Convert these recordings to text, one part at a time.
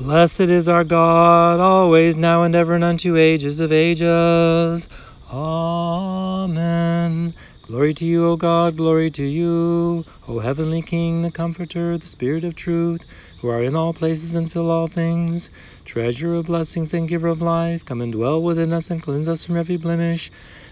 Blessed is our God, always, now, and ever, and unto ages of ages. Amen. Glory to you, O God, glory to you, O heavenly King, the Comforter, the Spirit of truth, who are in all places and fill all things. Treasure of blessings and giver of life, come and dwell within us and cleanse us from every blemish,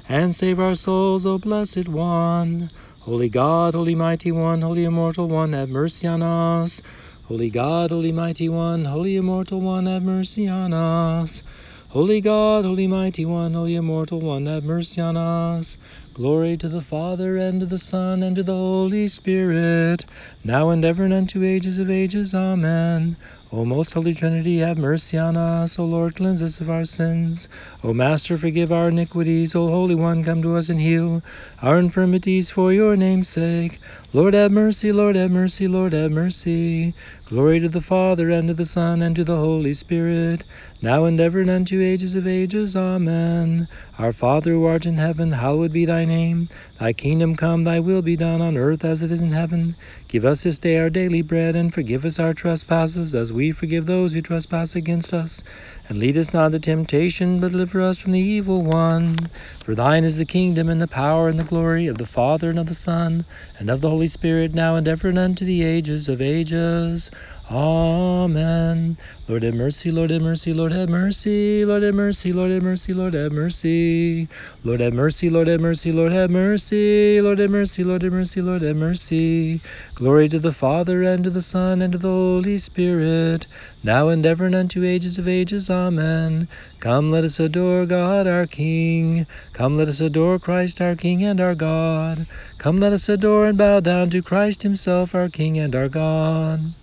and save our souls, O blessed one. Holy God, holy mighty one, holy immortal one, have mercy on us. Holy God, holy mighty one, holy immortal one, have mercy on us. Holy God, holy mighty one, holy immortal one, have mercy on us. Glory to the Father, and to the Son, and to the Holy Spirit, now and ever, and unto ages of ages. Amen. O most holy Trinity, have mercy on us. O Lord, cleanse us of our sins. O Master, forgive our iniquities. O Holy One, come to us and heal our infirmities for your name's sake. Lord, have mercy, Lord, have mercy, Lord, have mercy. Glory to the Father, and to the Son, and to the Holy Spirit, now and ever, and unto ages of ages. Amen. Our Father who art in heaven, hallowed be thy name. Thy kingdom come, thy will be done on earth as it is in heaven. Give us this day our daily bread, and forgive us our trespasses, as we forgive those who trespass against us. And lead us not into temptation, but deliver us from the evil one. For thine is the kingdom, and the power, and the glory of the Father, and of the Son, and of the Holy Spirit, now and ever, and unto the ages of ages. Amen. Lord have mercy, Lord have mercy, Lord have mercy, Lord have mercy, Lord have mercy, Lord have mercy. Lord have mercy, Lord have mercy, Lord have mercy, Lord have mercy, Lord have mercy, Lord have mercy. Glory to the Father and to the Son and to the Holy Spirit, now and ever and unto ages of ages. Amen. Come, let us adore God our King. Come, let us adore Christ our King and our God. Come, let us adore and bow down to Christ Himself, our King and our God.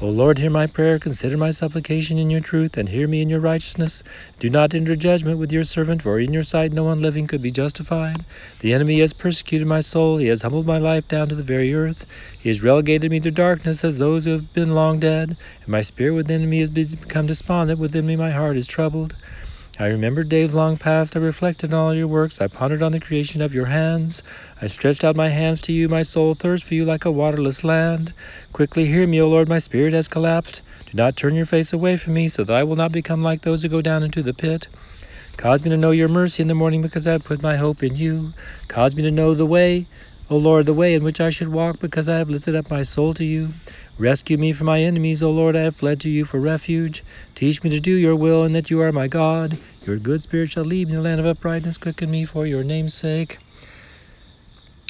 O Lord, hear my prayer, consider my supplication in your truth, and hear me in your righteousness. Do not enter judgment with your servant, for in your sight no one living could be justified. The enemy has persecuted my soul, he has humbled my life down to the very earth. He has relegated me to darkness as those who have been long dead, and my spirit within me has become despondent, within me my heart is troubled. I remembered days long past, I reflected on all your works, I pondered on the creation of your hands. I stretched out my hands to you, my soul thirsts for you like a waterless land. Quickly hear me, O Lord, my spirit has collapsed. Do not turn your face away from me, so that I will not become like those who go down into the pit. Cause me to know your mercy in the morning, because I have put my hope in you. Cause me to know the way, O Lord, the way in which I should walk, because I have lifted up my soul to you. Rescue me from my enemies, O Lord, I have fled to you for refuge. Teach me to do your will, and that you are my God. Your good spirit shall lead me in the land of uprightness. Quicken me for your name's sake.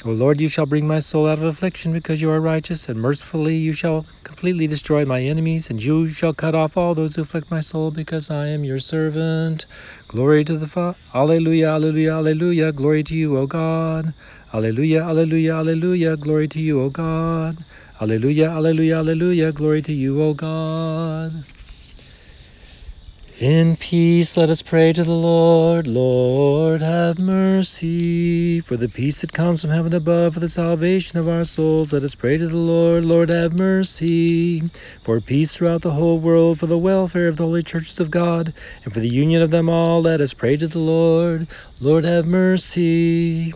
O Lord, you shall bring my soul out of affliction because you are righteous, and mercifully you shall completely destroy my enemies, and you shall cut off all those who afflict my soul because I am your servant. Glory to the Father. Alleluia, alleluia, alleluia. Glory to you, O God. Alleluia, alleluia, alleluia. Glory to you, O God. Alleluia, alleluia, alleluia. Glory to you, O God. In peace let us pray to the Lord. Lord, have mercy. For the peace that comes from heaven above, for the salvation of our souls, let us pray to the Lord. Lord, have mercy. For peace throughout the whole world, for the welfare of the holy churches of God, and for the union of them all, let us pray to the Lord. Lord, have mercy.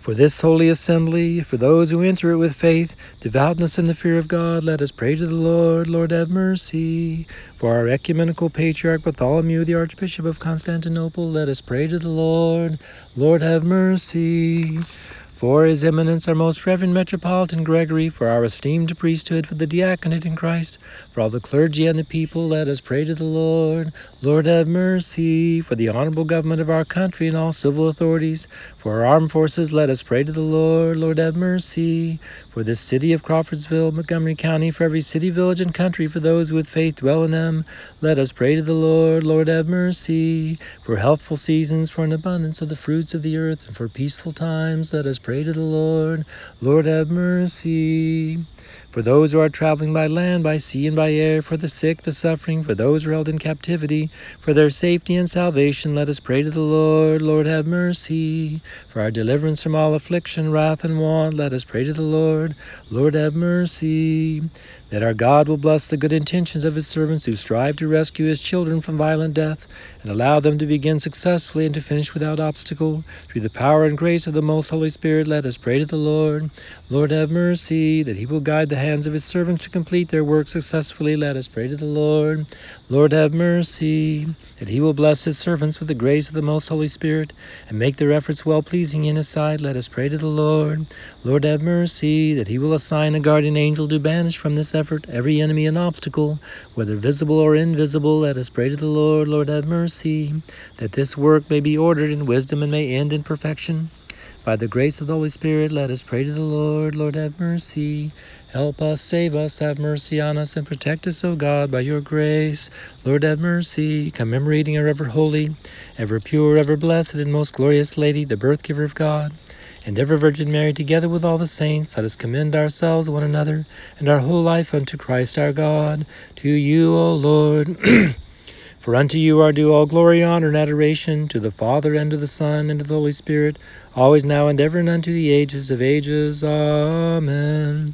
For this holy assembly, for those who enter it with faith, devoutness, and the fear of God, let us pray to the Lord. Lord, have mercy. For our ecumenical patriarch Bartholomew, the Archbishop of Constantinople, let us pray to the Lord. Lord, have mercy. For His Eminence, our most reverend Metropolitan Gregory, for our esteemed priesthood, for the diaconate in Christ, for all the clergy and the people, let us pray to the Lord. Lord, have mercy. For the honorable government of our country and all civil authorities, for our armed forces, let us pray to the Lord. Lord, have mercy. For this city of Crawfordsville, Montgomery County, for every city, village, and country, for those with faith dwell in them, let us pray to the Lord. Lord, have mercy. For healthful seasons, for an abundance of the fruits of the earth, and for peaceful times, let us pray to the Lord. Lord, have mercy. For those who are traveling by land, by sea, and by air, for the sick, the suffering, for those who are held in captivity, for their safety and salvation, let us pray to the Lord. Lord, have mercy. For our deliverance from all affliction, wrath, and want, let us pray to the Lord. Lord, have mercy. that our God will bless the good intentions of his servants who strive to rescue his children from violent death and allow them to begin successfully and to finish without obstacle. Through the power and grace of the most Holy Spirit, let us pray to the Lord. Lord, have mercy, that he will guide the hands of his servants to complete their work successfully. Let us pray to the Lord. Lord, have mercy, that he will bless his servants with the grace of the most Holy Spirit and make their efforts well pleasing in his sight. Let us pray to the Lord. Lord, have mercy, that he will assign a guardian angel to banish from this effort every enemy and obstacle, whether visible or invisible. Let us pray to the Lord. Lord, have mercy, that this work may be ordered in wisdom and may end in perfection. By the grace of the Holy Spirit, let us pray to the Lord. Lord, have mercy. Help us, save us, have mercy on us, and protect us, O God, by your grace. Lord, have mercy. Commemorating our ever holy, ever pure, ever blessed, and most glorious Lady, the birth giver of God, and ever Virgin Mary, together with all the saints, let us commend ourselves, one another, and our whole life unto Christ our God. To you, O Lord. For unto you are due all glory, honor, and adoration, to the Father, and to the Son, and to the Holy Spirit, always now and ever, and unto the ages of ages. Amen.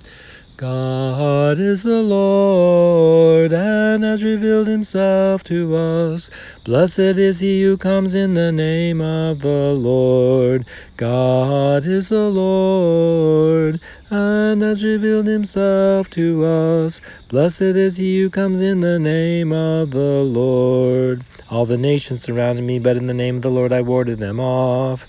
God is the Lord, and has revealed himself to us. Blessed is he who comes in the name of the Lord. God is the Lord, and has revealed himself to us. Blessed is he who comes in the name of the Lord. All the nations surrounded me, but in the name of the Lord I warded them off.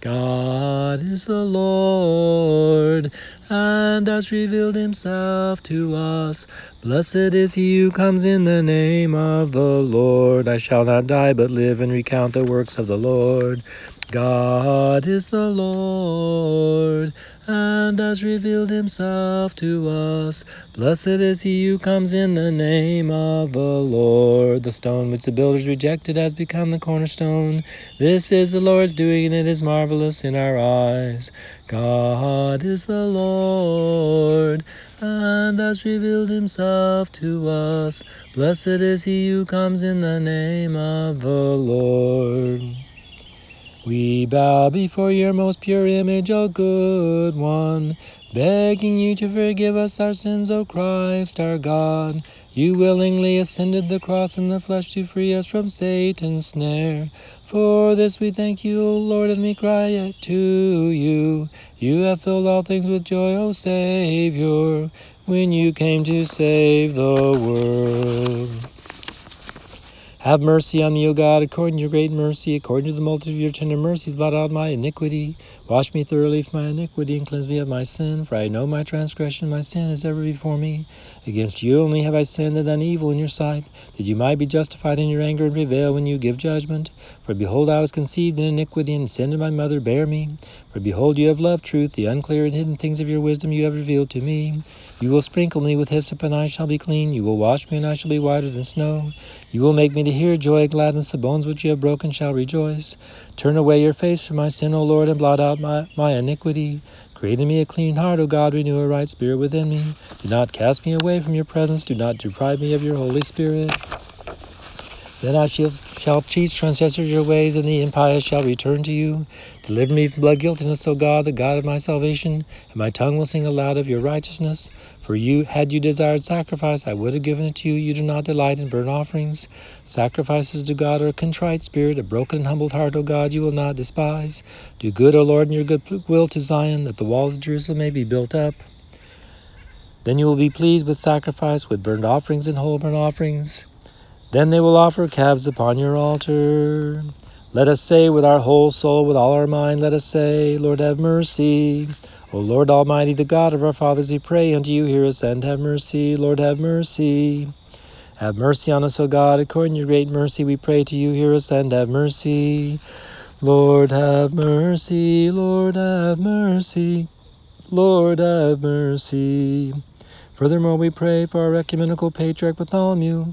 God is the Lord, and has revealed himself to us. Blessed is he who comes in the name of the Lord. I shall not die, but live and recount the works of the Lord. God is the Lord, and has revealed himself to us. Blessed is he who comes in the name of the Lord. The stone which the builders rejected has become the cornerstone. This is the Lord's doing, and it is marvelous in our eyes. God is the Lord, and has revealed himself to us. Blessed is he who comes in the name of the Lord. We bow before your most pure image, O good one, begging you to forgive us our sins, O Christ our God. You willingly ascended the cross in the flesh to free us from Satan's snare. For this we thank you, O Lord, and we cry out to you. You have filled all things with joy, O Savior, when you came to save the world. Have mercy on me, O God, according to your great mercy, according to the multitude of your tender mercies, blot out my iniquity. Wash me thoroughly from my iniquity, and cleanse me of my sin, for I know my transgression, my sin is ever before me. Against you only have I sinned and done evil in your sight, that you might be justified in your anger and prevail when you give judgment. For behold, I was conceived in iniquity, and sin in my mother bare me. For behold, you have loved truth, the unclear and hidden things of your wisdom you have revealed to me. You will sprinkle me with hyssop, and I shall be clean. You will wash me, and I shall be whiter than snow. You will make me to hear joy and gladness. The bones which you have broken shall rejoice. Turn away your face from my sin, O Lord, and blot out my, my iniquity. Create in me a clean heart, O God, renew a right spirit within me. Do not cast me away from your presence. Do not deprive me of your Holy Spirit. Then I shall, shall teach transgressors your ways, and the impious shall return to you. Deliver me from blood guiltiness, O God, the God of my salvation, and my tongue will sing aloud of your righteousness. For you, had you desired sacrifice, I would have given it to you. You do not delight in burnt offerings. Sacrifices to God are a contrite spirit, a broken and humbled heart, O God, you will not despise. Do good, O Lord, in your good will to Zion, that the walls of Jerusalem may be built up. Then you will be pleased with sacrifice, with burnt offerings and whole burnt offerings. Then they will offer calves upon your altar. Let us say with our whole soul, with all our mind, let us say, Lord, have mercy. O Lord Almighty, the God of our fathers, we pray unto you, hear us and have mercy. Lord, have mercy. Have mercy on us, O God, according to your great mercy, we pray to you, hear us and have mercy. Lord, have mercy. Lord, have mercy. Lord, have mercy. Furthermore, we pray for our ecumenical patriarch Bartholomew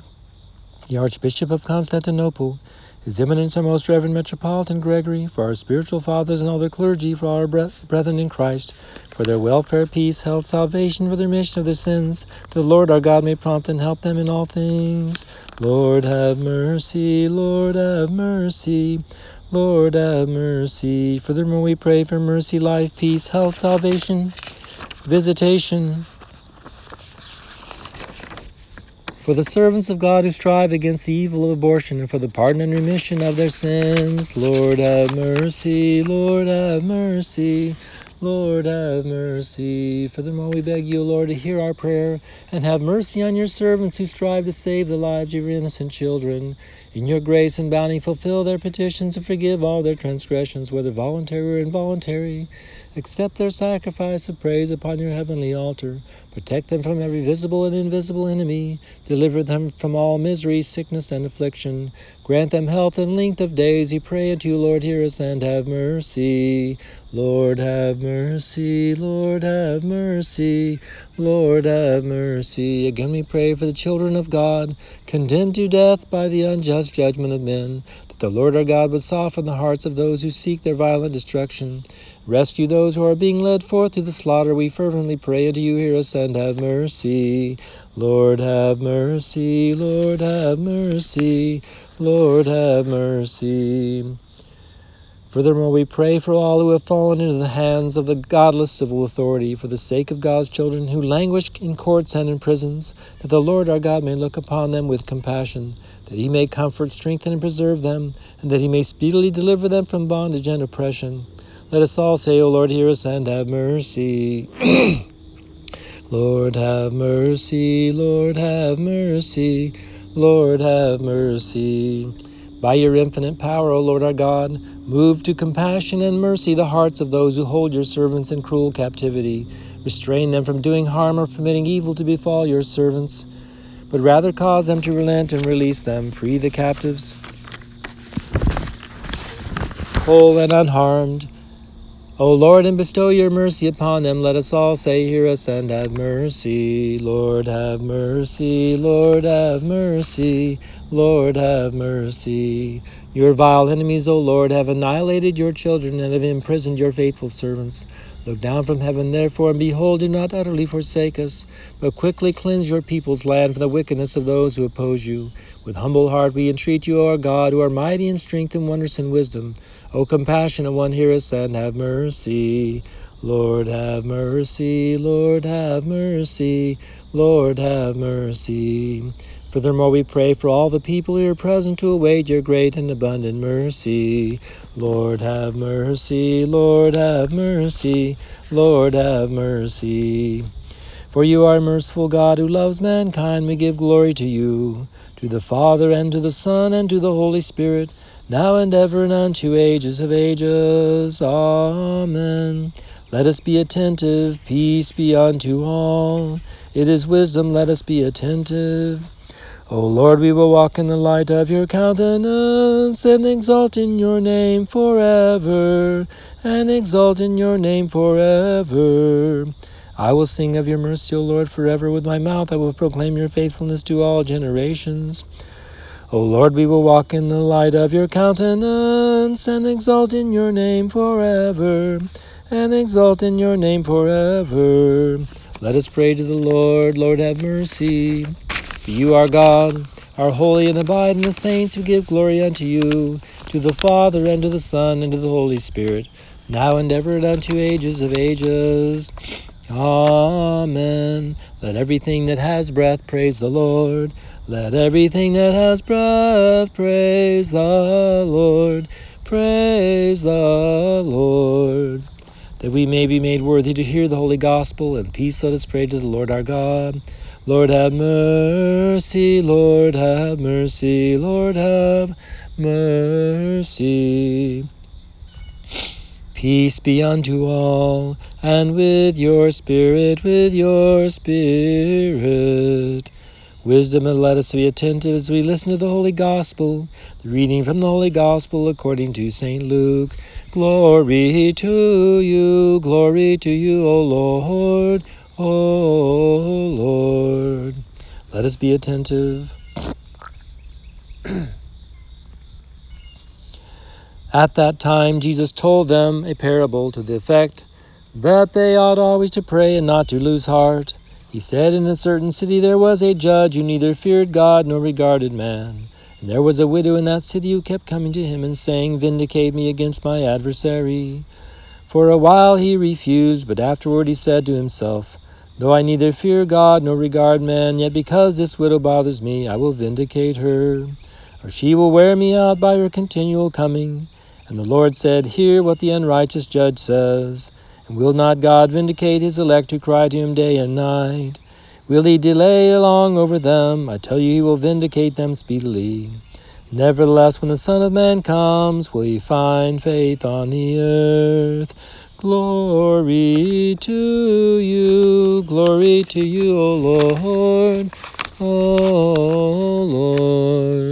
the Archbishop of Constantinople, His Eminence our Most Reverend Metropolitan Gregory, for our spiritual fathers and all their clergy, for our brethren in Christ, for their welfare, peace, health, salvation, for the remission of their sins, that the Lord our God may prompt and help them in all things. Lord have mercy, Lord have mercy, Lord have mercy. Furthermore, we pray for mercy, life, peace, health, salvation, visitation, for the servants of God who strive against the evil of abortion, and for the pardon and remission of their sins. Lord have mercy, Lord have mercy, Lord have mercy. Furthermore, we beg you, Lord, to hear our prayer, and have mercy on your servants who strive to save the lives of your innocent children. In your grace and bounty, fulfill their petitions and forgive all their transgressions, whether voluntary or involuntary. Accept their sacrifice of praise upon your heavenly altar. Protect them from every visible and invisible enemy. Deliver them from all misery, sickness, and affliction. Grant them health and length of days. We pray unto you, Lord, hear us and have mercy. Lord, have mercy. Lord, have mercy. Lord, have mercy. Again we pray for the children of God, condemned to death by the unjust judgment of men, that the Lord our God would soften the hearts of those who seek their violent destruction Rescue those who are being led forth to the slaughter. We fervently pray unto you, hear us and have mercy. Lord, have mercy. Lord, have mercy. Lord, have mercy. Furthermore, we pray for all who have fallen into the hands of the godless civil authority, for the sake of God's children who languish in courts and in prisons, that the Lord our God may look upon them with compassion, that he may comfort, strengthen, and preserve them, and that he may speedily deliver them from bondage and oppression. Let us all say, O Lord, hear us and have mercy. Lord, have mercy. Lord, have mercy. Lord, have mercy. By your infinite power, O Lord our God, move to compassion and mercy the hearts of those who hold your servants in cruel captivity. Restrain them from doing harm or permitting evil to befall your servants, but rather cause them to relent and release them. Free the captives, whole and unharmed O Lord, and bestow your mercy upon them. Let us all say, Hear us and have mercy. Lord, have mercy. Lord, have mercy. Lord, have mercy. Your vile enemies, O Lord, have annihilated your children and have imprisoned your faithful servants. Look down from heaven, therefore, and behold, do not utterly forsake us, but quickly cleanse your people's land from the wickedness of those who oppose you. With humble heart we entreat you, O our God, who are mighty in strength and wondrous in wisdom. O compassionate one, hear us and have mercy. Lord, have mercy. Lord, have mercy. Lord, have mercy. Furthermore, we pray for all the people here present to await your great and abundant mercy. Lord, have mercy. Lord, have mercy. Lord, have mercy. For you are a merciful God who loves mankind. We give glory to you, to the Father, and to the Son, and to the Holy Spirit now and ever and unto ages of ages. Amen. Let us be attentive, peace be unto all. It is wisdom, let us be attentive. O Lord, we will walk in the light of your countenance, and exalt in your name forever, and exalt in your name forever. I will sing of your mercy, O Lord, forever with my mouth. I will proclaim your faithfulness to all generations. O Lord, we will walk in the light of your countenance, and exalt in your name forever, and exalt in your name forever. Let us pray to the Lord. Lord, have mercy. For you are God, are holy, and abide in the saints who give glory unto you, to the Father, and to the Son, and to the Holy Spirit, now and ever, and unto ages of ages. Amen. Let everything that has breath praise the Lord. Let everything that has breath praise the Lord. Praise the Lord. That we may be made worthy to hear the holy gospel. And peace let us pray to the Lord our God. Lord have mercy, Lord have mercy, Lord have mercy. Peace be unto all, and with your spirit, with your spirit. Wisdom and let us be attentive as we listen to the Holy Gospel. The reading from the Holy Gospel according to St. Luke. Glory to you, glory to you, O Lord, O Lord. Let us be attentive. At that time, Jesus told them a parable to the effect that they ought always to pray and not to lose heart he said, In a certain city there was a judge who neither feared God nor regarded man. And there was a widow in that city who kept coming to him and saying, Vindicate me against my adversary. For a while he refused, but afterward he said to himself, Though I neither fear God nor regard man, yet because this widow bothers me, I will vindicate her. Or she will wear me out by her continual coming. And the Lord said, Hear what the unrighteous judge says. And will not God vindicate his elect who cry to him day and night? Will he delay long over them? I tell you, he will vindicate them speedily. Nevertheless, when the Son of Man comes, will he find faith on the earth? Glory to you, glory to you, O Lord, O Lord.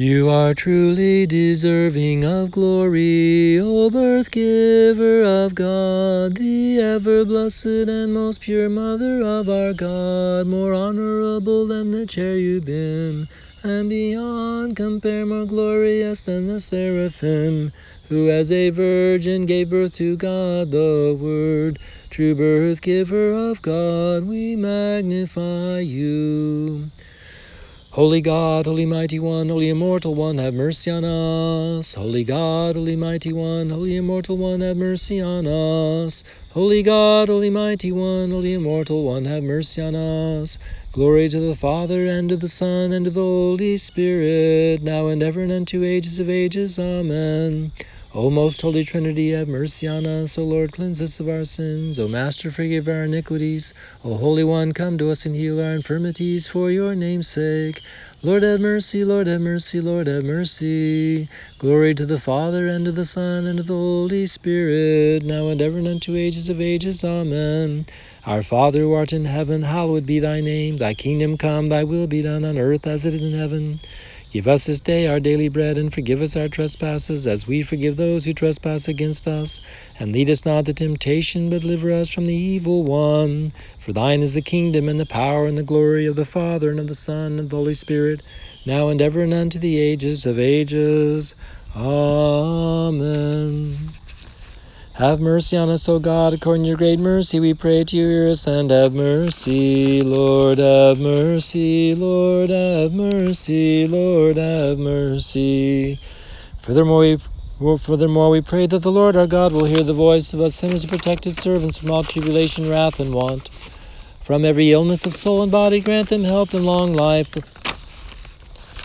You are truly deserving of glory, O birth giver of God, the ever blessed and most pure Mother of our God, more honorable than the cherubim, and beyond compare more glorious than the seraphim who as a virgin gave birth to God the Word, true birth giver of God, we magnify you. Holy God, Holy Mighty One, Holy Immortal One, have mercy on us. Holy God, Holy Mighty One, Holy Immortal One, have mercy on us. Holy God, Holy Mighty One, Holy Immortal One, have mercy on us. Glory to the Father, and to the Son, and to the Holy Spirit, now and ever, and unto ages of ages. Amen. O most holy Trinity, have mercy on us. O Lord, cleanse us of our sins. O Master, forgive our iniquities. O Holy One, come to us and heal our infirmities for your name's sake. Lord, have mercy, Lord, have mercy, Lord, have mercy. Glory to the Father, and to the Son, and to the Holy Spirit, now and ever, and unto ages of ages. Amen. Our Father, who art in heaven, hallowed be thy name. Thy kingdom come, thy will be done on earth as it is in heaven. Give us this day our daily bread, and forgive us our trespasses, as we forgive those who trespass against us. And lead us not into temptation, but deliver us from the evil one. For thine is the kingdom, and the power, and the glory of the Father, and of the Son, and of the Holy Spirit, now and ever, and unto the ages of ages. Amen. Have mercy on us, O God, according to your great mercy, we pray to you, hear us, and have mercy. Lord, have mercy. Lord, have mercy. Lord, have mercy. Furthermore, we Furthermore, we pray that the Lord our God will hear the voice of us sinners and protected servants from all tribulation, wrath, and want. From every illness of soul and body, grant them health and long life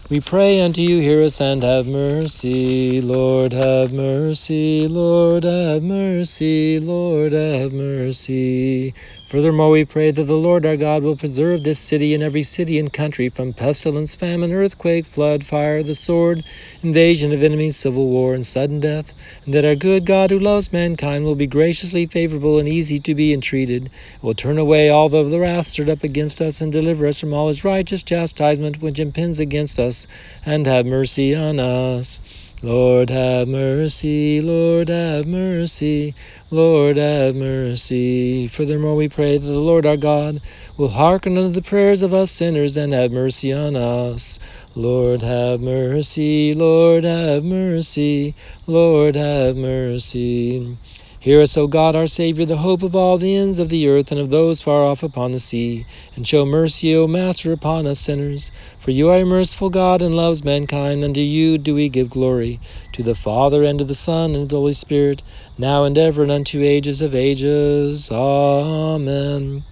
we pray unto you, hear us and have mercy. Lord, have mercy. Lord, have mercy. Lord, have mercy. Furthermore, we pray that the Lord our God will preserve this city and every city and country from pestilence, famine, earthquake, flood, fire, the sword, invasion of enemies, civil war, and sudden death, and that our good God who loves mankind will be graciously favorable and easy to be entreated, will turn away all of the wrath stirred up against us, and deliver us from all his righteous chastisement which impends against us, and have mercy on us. Lord have mercy, Lord have mercy, Lord have mercy. Furthermore, we pray that the Lord our God will hearken unto the prayers of us sinners and have mercy on us. Lord have mercy, Lord have mercy, Lord have mercy. Hear us, O God, our Saviour, the hope of all the ends of the earth and of those far off upon the sea, and show mercy, O Master, upon us sinners. For you are a merciful God and loves mankind. Unto you do we give glory, to the Father, and to the Son, and to the Holy Spirit, now and ever, and unto ages of ages. Amen.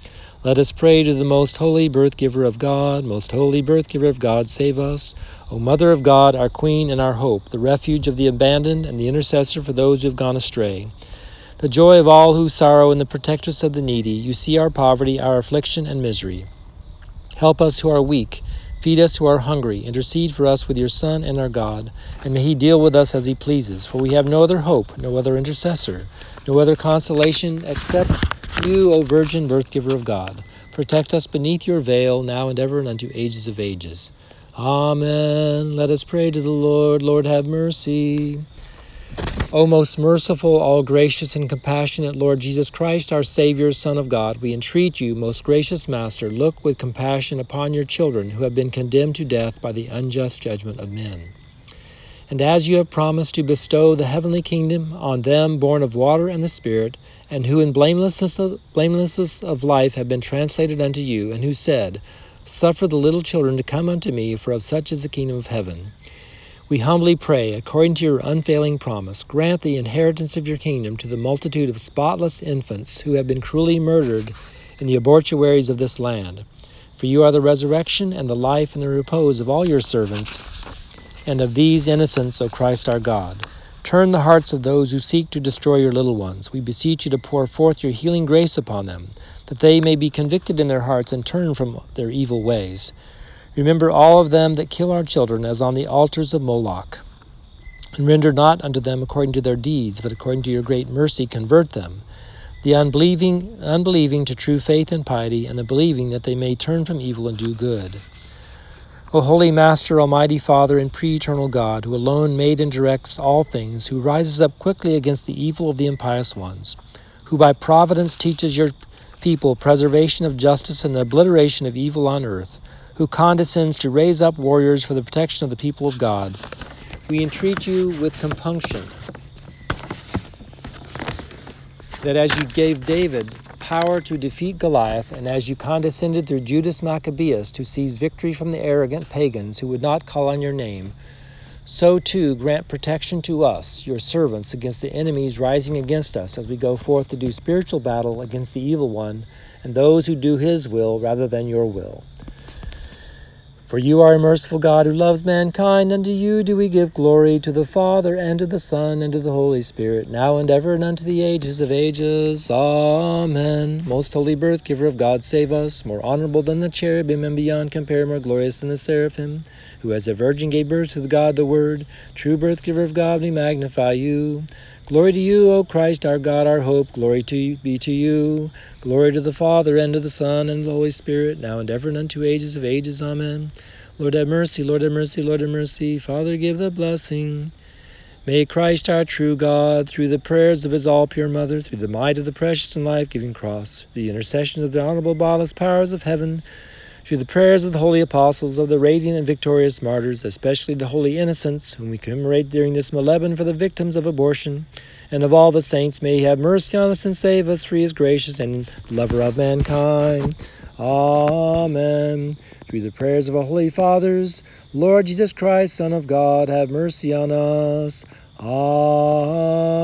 Let us pray to the most holy birth giver of God, most holy birth giver of God, save us. O Mother of God, our Queen and our hope, the refuge of the abandoned and the intercessor for those who have gone astray. The joy of all who sorrow and the protectress of the needy, you see our poverty, our affliction, and misery. Help us who are weak Feed us who are hungry. Intercede for us with your Son and our God. And may he deal with us as he pleases. For we have no other hope, no other intercessor, no other consolation except you, O Virgin, birth giver of God. Protect us beneath your veil, now and ever, and unto ages of ages. Amen. Let us pray to the Lord. Lord, have mercy. O most merciful, all gracious, and compassionate Lord Jesus Christ, our Savior, Son of God, we entreat you, most gracious Master, look with compassion upon your children who have been condemned to death by the unjust judgment of men. And as you have promised to bestow the heavenly kingdom on them born of water and the Spirit, and who in blamelessness of, blamelessness of life have been translated unto you, and who said, Suffer the little children to come unto me, for of such is the kingdom of heaven. We humbly pray, according to your unfailing promise, grant the inheritance of your kingdom to the multitude of spotless infants who have been cruelly murdered in the abortuaries of this land. For you are the resurrection and the life and the repose of all your servants, and of these innocents, O Christ our God. Turn the hearts of those who seek to destroy your little ones. We beseech you to pour forth your healing grace upon them, that they may be convicted in their hearts and turn from their evil ways. Remember all of them that kill our children as on the altars of Moloch. And render not unto them according to their deeds, but according to your great mercy convert them, the unbelieving, unbelieving to true faith and piety, and the believing that they may turn from evil and do good. O Holy Master, Almighty Father, and pre eternal God, who alone made and directs all things, who rises up quickly against the evil of the impious ones, who by providence teaches your people preservation of justice and the obliteration of evil on earth, who condescends to raise up warriors for the protection of the people of God. We entreat you with compunction that as you gave David power to defeat Goliath, and as you condescended through Judas Maccabeus to seize victory from the arrogant pagans who would not call on your name, so too grant protection to us, your servants, against the enemies rising against us as we go forth to do spiritual battle against the evil one and those who do his will rather than your will. For you are a merciful God who loves mankind. Unto you do we give glory to the Father, and to the Son, and to the Holy Spirit, now and ever, and unto the ages of ages. Amen. Most holy birth, giver of God, save us. More honorable than the cherubim, and beyond compare, more glorious than the seraphim, who as a virgin gave birth to the God the Word. True birth, giver of God, we magnify you. Glory to you, O Christ, our God, our hope. Glory to be to you. Glory to the Father, and to the Son, and to the Holy Spirit, now and ever, and unto ages of ages. Amen. Lord have mercy, Lord have mercy, Lord have mercy. Father, give the blessing. May Christ, our true God, through the prayers of his all pure mother, through the might of the precious and life giving cross, the intercession of the honorable bodiless powers of heaven, through the prayers of the holy apostles, of the radiant and victorious martyrs, especially the holy innocents, whom we commemorate during this Moleben for the victims of abortion, and of all the saints, may he have mercy on us and save us, for he is gracious and lover of mankind. Amen. Through the prayers of our holy fathers, Lord Jesus Christ, Son of God, have mercy on us. Amen.